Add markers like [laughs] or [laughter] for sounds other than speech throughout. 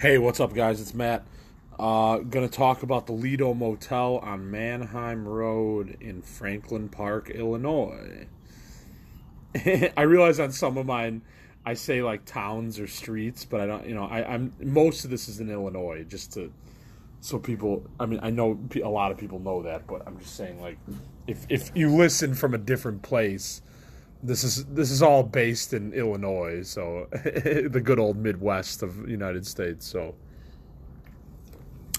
Hey, what's up, guys? It's Matt. Uh, gonna talk about the Lido Motel on Mannheim Road in Franklin Park, Illinois. [laughs] I realize on some of mine, I say like towns or streets, but I don't. You know, I, I'm most of this is in Illinois, just to so people. I mean, I know a lot of people know that, but I'm just saying like, if if you listen from a different place, this is this is all based in Illinois, so [laughs] the good old Midwest of United States. So,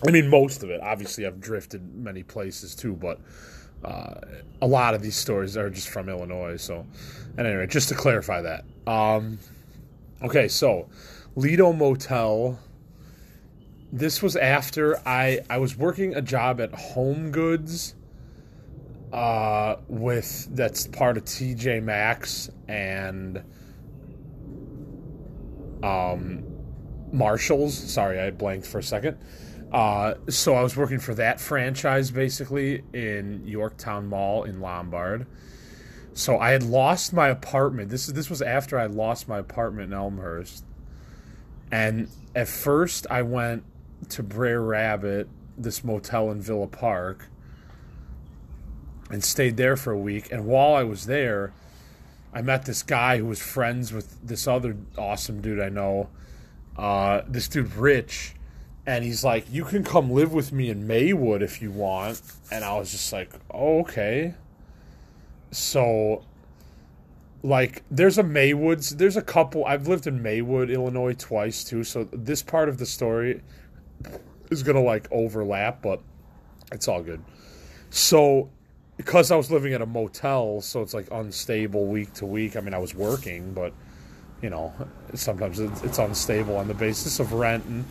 I mean, most of it. Obviously, I've drifted many places too, but uh, a lot of these stories are just from Illinois. So, and anyway, just to clarify that. Um, okay, so Lido Motel. This was after I I was working a job at Home Goods uh, with that's part of TJ Maxx and um, Marshalls. Sorry, I blanked for a second. Uh, so I was working for that franchise basically in Yorktown Mall in Lombard. So I had lost my apartment. This is this was after I lost my apartment in Elmhurst. And at first I went to Brer Rabbit, this motel in Villa Park and stayed there for a week. And while I was there, I met this guy who was friends with this other awesome dude I know. Uh, this dude, Rich. And he's like, You can come live with me in Maywood if you want. And I was just like, Oh, okay. So, like, there's a Maywoods. There's a couple. I've lived in Maywood, Illinois twice too. So, this part of the story is to, like, overlap, but it's all good. So, because I was living at a motel, so it's like unstable week to week. I mean, I was working, but you know, sometimes it's unstable on the basis of rent and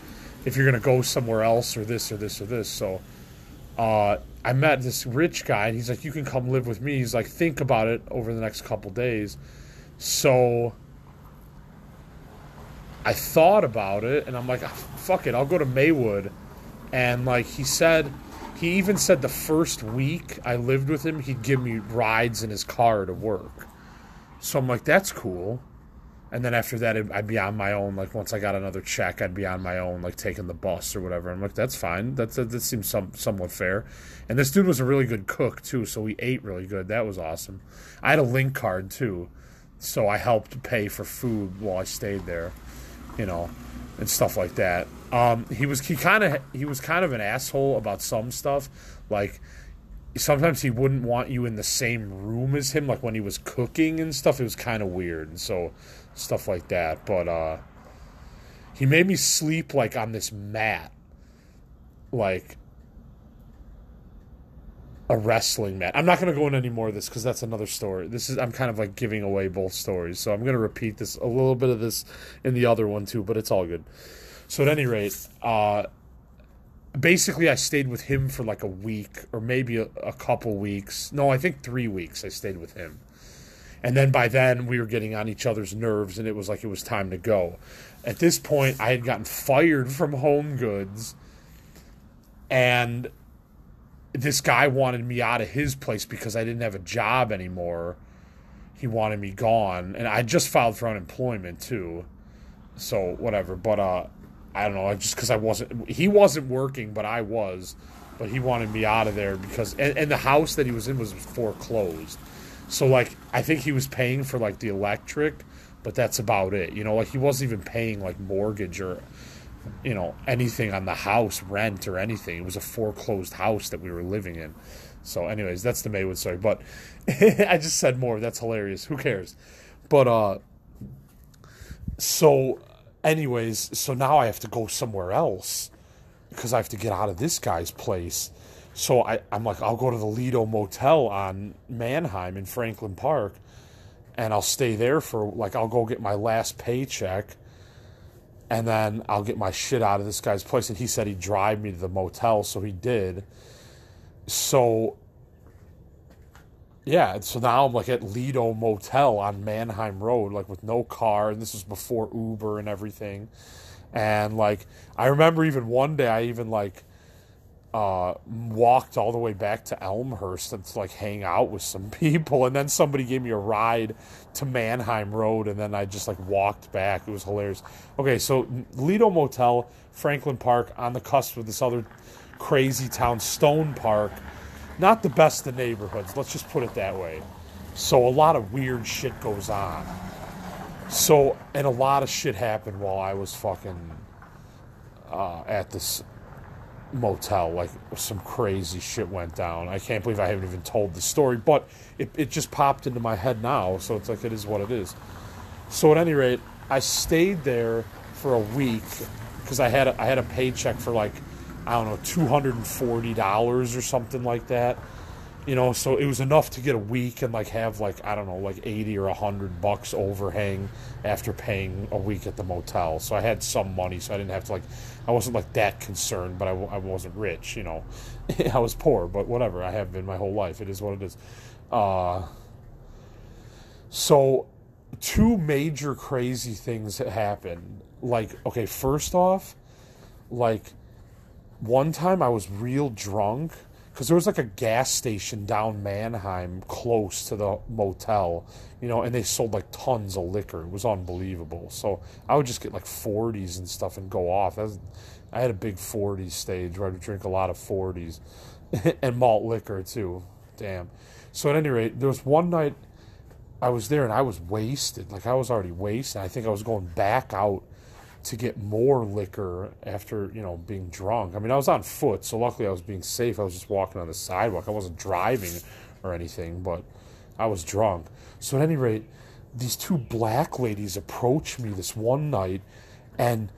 if you're going to go somewhere else or this or this or this. So uh, I met this rich guy, and he's like, "You can come live with me." He's like, "Think about it over the next couple days." So I thought about it, and I'm like, "Fuck it, I'll go to Maywood." And like he said he even said the first week I lived with him, he'd give me rides in his car to work. So I'm like, that's cool. And then after that, I'd be on my own. Like once I got another check, I'd be on my own, like taking the bus or whatever. I'm like, that's fine. That's that, that seems some, somewhat fair. And this dude was a really good cook too, so we ate really good. That was awesome. I had a link card too, so I helped pay for food while I stayed there, you know, and stuff like that. Um, he was he kind of he was kind of an asshole about some stuff. Like sometimes he wouldn't want you in the same room as him, like when he was cooking and stuff. It was kind of weird, and so stuff like that. But uh, he made me sleep like on this mat, like a wrestling mat. I'm not going to go into any more of this because that's another story. This is I'm kind of like giving away both stories, so I'm going to repeat this a little bit of this in the other one too, but it's all good. So at any rate, uh, basically I stayed with him for like a week or maybe a, a, couple weeks. No, I think three weeks I stayed with him. And then by then we were getting on each other's nerves and it was like it was time to go. At this point, I had gotten fired from Home Goods and this guy wanted me out of his place because I didn't have a job anymore. He wanted me gone and I just filed for unemployment too. So whatever, but uh I don't know, just because I wasn't, he wasn't working, but I was. But he wanted me out of there because, and, and, the house that he was in was foreclosed. So, like, I think he was paying for, like, the electric, but that's about it. You know, like, he wasn't even paying, like, mortgage or, you know, anything on the house, rent or anything. It was a foreclosed house that we were living in. So, anyways, that's the Maywood story. But [laughs] I just said more. That's hilarious. Who cares? But, uh, so anyways, so now I have to go somewhere else because I have to get out of this guy's place. So I, I'm like, I'll go to the Lido Motel on Mannheim in Franklin Park and I'll stay there for like, I'll go get my last paycheck and then I'll get my shit out of this guy's place. And he said he'd drive me to the motel, so he did. So yeah, so now I'm like at Lido Motel on Mannheim Road, like with no car, and this was before Uber and everything. And like I remember even one day I even like uh, walked all the way back to Elmhurst to like hang out with some [laughs] people, and then somebody gave me a ride to Mannheim Road, and then I just like walked back. It was hilarious. Okay, so Lido Motel, Franklin Park, on the cusp of this other crazy town, Stone Park. Not the best of neighborhoods. Let's just put it that way. So a lot of weird shit goes on. So and a lot of shit happened while I was fucking uh, at this motel. Like some crazy shit went down. I can't believe I haven't even told the story, but it, it just popped into my head now. So it's like it is what it is. So at any rate, I stayed there for a week because I had a, I had a paycheck for like I don't know two hundred and forty dollars or something like that. You know, so it was enough to get a week and like have like I don't know like eighty or hundred bucks overhang after paying a week at the motel. So I had some money, so I didn't have to like I wasn't like that concerned, but I, I wasn't rich. You know, [laughs] I was poor, but whatever. I have been my whole life. It is what it is. Uh, so two major crazy things that happened. Like okay, first off, like one time I was real drunk because there was like a gas station down Mannheim close to the motel, you know, and they sold like tons of liquor. It was unbelievable. So I would just get like 40s and stuff and go off. Was, I had a big 40s stage where I would drink a lot of 40s [laughs] and malt liquor too. Damn. So at any rate, there was one night I was there and I was wasted. Like I was already wasted. I think I was going back out to get more liquor after you know being drunk. I mean, I was on foot, so luckily I was being safe. I was just walking on the sidewalk. I wasn't driving or anything, but I was drunk. So at any rate, these two black ladies approached me this one night, and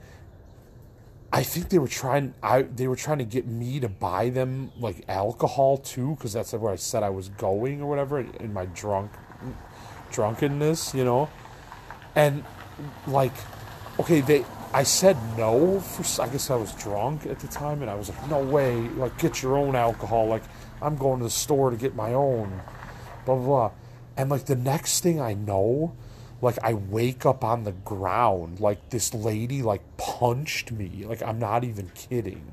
I think they were trying. I they were trying to get me to buy them like alcohol too, because that's where I said I was going or whatever in my drunk drunkenness, you know, and like okay they I said no for I guess I was drunk at the time and I was like no way like get your own alcohol like I'm going to the store to get my own blah blah, blah. and like the next thing I know like I wake up on the ground like this lady like punched me like I'm not even kidding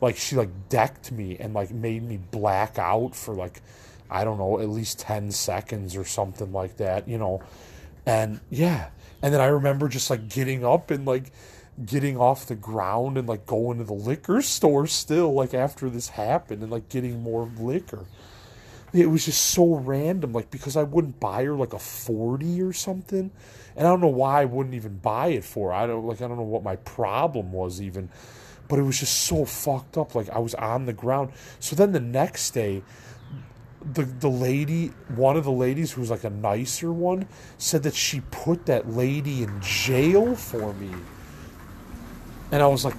like she like decked me and like made me black out for like I don't know at least 10 seconds or something like that you know and yeah and then I remember just like getting up and like getting off the ground and like going to the liquor store still, like after this happened, and like getting more liquor. It was just so random, like because I wouldn't buy her like a 40 or something. And I don't know why I wouldn't even buy it for. I don't like I don't know what my problem was even. But it was just so fucked up. Like I was on the ground. So then the next day, the the lady, one of the ladies who was like a nicer one, said that she put that lady in jail for me. And I was like,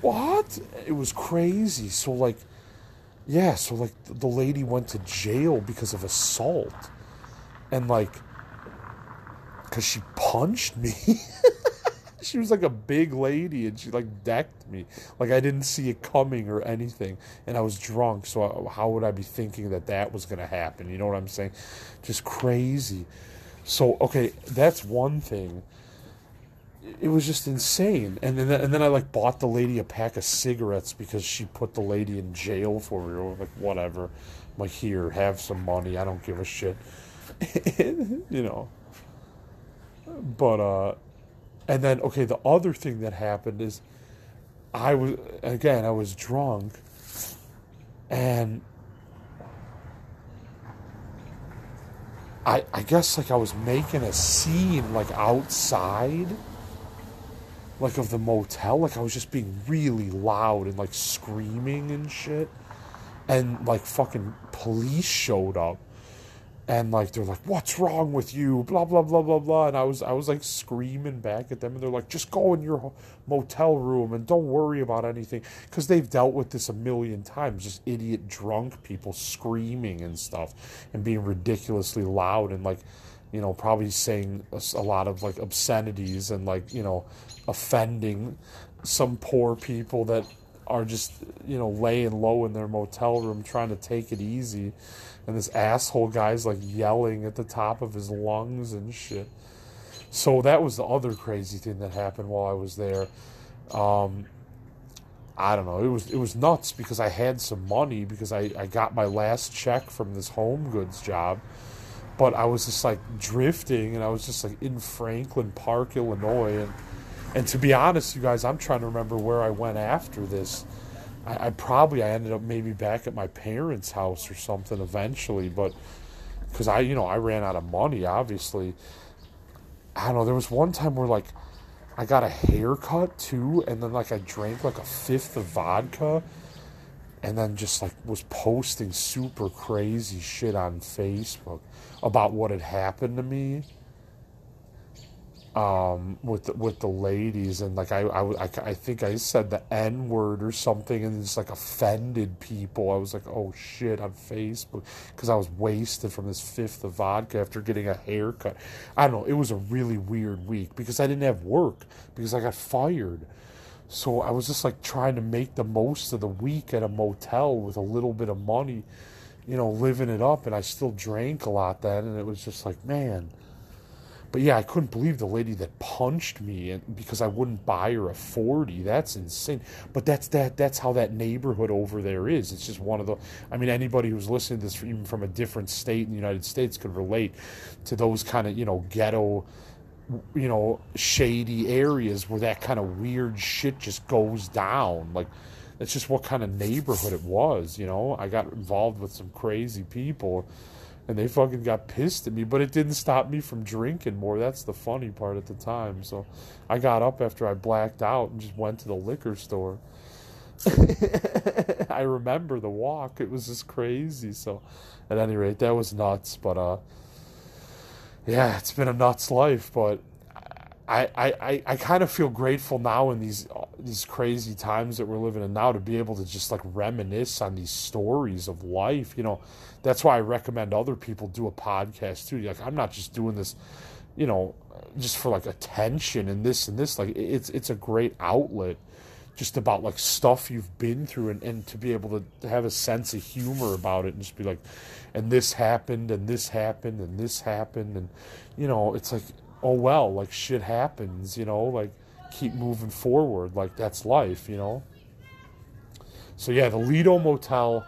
"What?" It was crazy. So like yeah, so like the lady went to jail because of assault. And like cuz she punched me. [laughs] she was like a big lady and she like decked me. Like i didn't see it coming or anything and i was drunk so how would i be thinking that that was going to happen? You know what i'm saying? Just crazy. So okay that's one thing. It was just insane. And then and then i like bought the lady a pack of cigarettes because she put the lady in jail for me. Or like whatever. I'm like here have some money. I don't give a shit. [laughs] You know. But uh and then, okay, the other thing that happened is I was, again, I was drunk and I, I guess like I was making a scene like outside like of the motel. Like I was just being really loud and like screaming and shit. And like fucking police showed up and like they're like what's wrong with you? Blah blah blah blah blah. And i was i was like screaming back at them. And they're like just go in your motel room and don't worry about anything. Because they've dealt with this a million times just idiot drunk people screaming and stuff and being ridiculously loud and like you know probably saying a, a lot of like obscenities and like you know offending some poor people that are just you know laying low in their motel room trying to take it easy and this asshole guy's like yelling at the top of his lungs and shit. So that was the other crazy thing that happened while I was there. Um, I don't know. It was it was nuts because I had some money because I, I got my last check from this home goods job. But I was just like drifting and I was just like in Franklin Park, Illinois and and to be honest, you guys, I'm trying to remember where I went after this. I, I probably I ended up maybe back at my parents' house or something eventually, but because I you know I ran out of money obviously. I don't know. There was one time where like I got a haircut too, and then like I drank like a fifth of vodka, and then just like was posting super crazy shit on Facebook about what had happened to me um, with the, with the ladies, and like I, I, I, I think I said the N word or something, and it's like offended people. I was like, oh shit, on Facebook because I was wasted from this fifth of vodka after getting a haircut. I don't know. It was a really weird week because I didn't have work because I got fired. So I was just like trying to make the most of the week at a motel with a little bit of money, you know, living it up, and I still drank a lot then, and it was just like, man but yeah, I couldn't believe the lady that punched me because I wouldn't buy her a 40. That's insane. But that's that that's how that neighborhood over there is. It's just one of the I mean anybody who's listening to this even from a different state in the United States could relate to those kind of, you know, ghetto you know, shady areas where that kind of weird shit just goes down. Like that's just what kind of neighborhood it was, you know. I got involved with some crazy people and they fucking got pissed at me, but it didn't stop me from drinking more. That's the funny part at the time. So I got up after I blacked out and just went to the liquor store. [laughs] I remember the walk. It was just crazy. So at any rate, that was nuts, but uh yeah, it's been a nuts life, but I, I, I kind of feel grateful now in these uh, these crazy times that we're living in now to be able to just like reminisce on these stories of life. You know, that's why I recommend other people do a podcast too. Like I'm not just doing this, you know, just for like attention and this and this. Like it's it's a great outlet just about like stuff you've been through and, and to be able to have a sense of humor about it and just be like and this happened and this happened and this happened and you know it's like oh well, like shit happens, you know, like keep moving forward, like that's life, you know. So yeah, the Lido Motel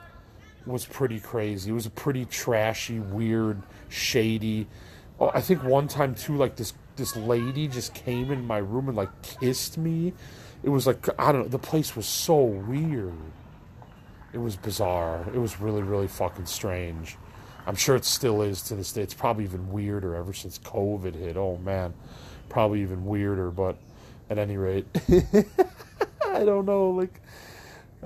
was pretty crazy. It was a pretty trashy, weird, shady. Oh, I think one time too, like this this lady just came in my room and like kissed me. It was like I don't know. The place was so weird. It was bizarre. It was really, really fucking strange. I'm sure it still is to this day. It's probably even weirder ever since COVID hit. Oh man, probably even weirder. But at any rate, [laughs] I don't know. Like,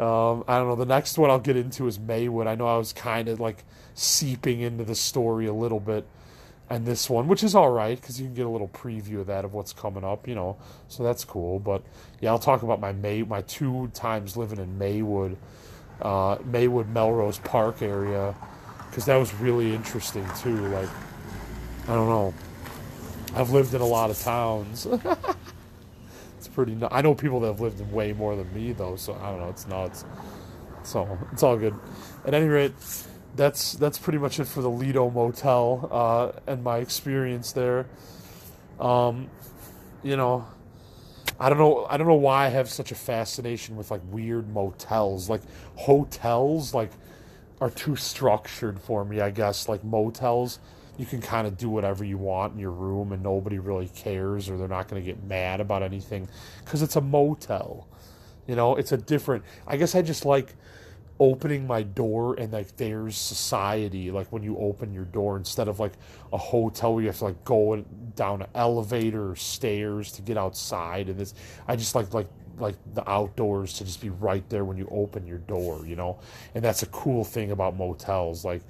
um, I don't know. The next one I'll get into is Maywood. I know I was kind of like seeping into the story a little bit, and this one, which is all right because you can get a little preview of that of what's coming up, you know. So that's cool. But yeah, I'll talk about my May my two times living in Maywood, uh, Maywood Melrose Park area because that was really interesting too. Like, I don't know. I've lived in a lot of towns. [laughs] it's pretty. I know people that have lived in way more than me though, so I don't know. It's nuts. So it's all good. At any rate, that's that's pretty much it for the Lido Motel uh, and my experience there. Um, you know, I don't know. I don't know why I have such a fascination with like weird motels, like hotels, like are too structured for me, I guess. Like motels, you can kind of do whatever you want in your room and nobody really cares or they're not going to get mad about anything because it's a motel. You know, it's a different. I guess I just like opening my door and like there's society like when you open your door instead of like a hotel where you have to like go down an elevator or stairs to get outside and this i just like like like the outdoors to just be right there when you open your door, you know? And that's a cool thing about motels. Like,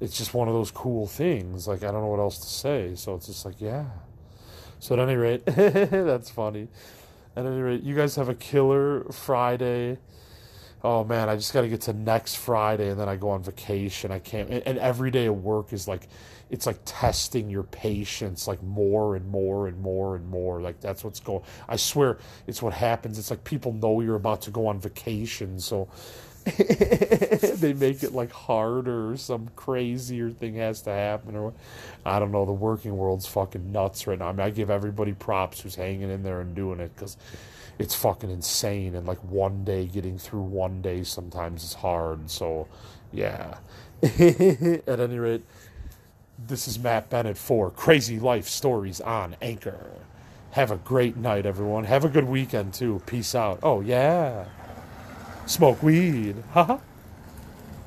it's just one of those cool things. Like, I don't know what else to say. So it's just like, yeah. So at any rate, [laughs] that's funny. At any rate, you guys have a killer Friday. Oh man, I just got to get to next Friday and then I go on vacation. I can't. And, and every day of work is like it's like testing your patience like more and more and more and more like that's what's going i swear it's what happens it's like people know you're about to go on vacation so [laughs] they make it like harder or some crazier thing has to happen or I don't know. The working world's fucking nuts right now. I mean, I give everybody props who's hanging in there and doing it because it's fucking insane. And like one day getting through one day sometimes is hard. So, yeah. [laughs] At any rate, this is Matt Bennett for Crazy Life Stories on Anchor. Have a great night, everyone. Have a good weekend too. Peace out. Oh, yeah. Smoke weed. Haha.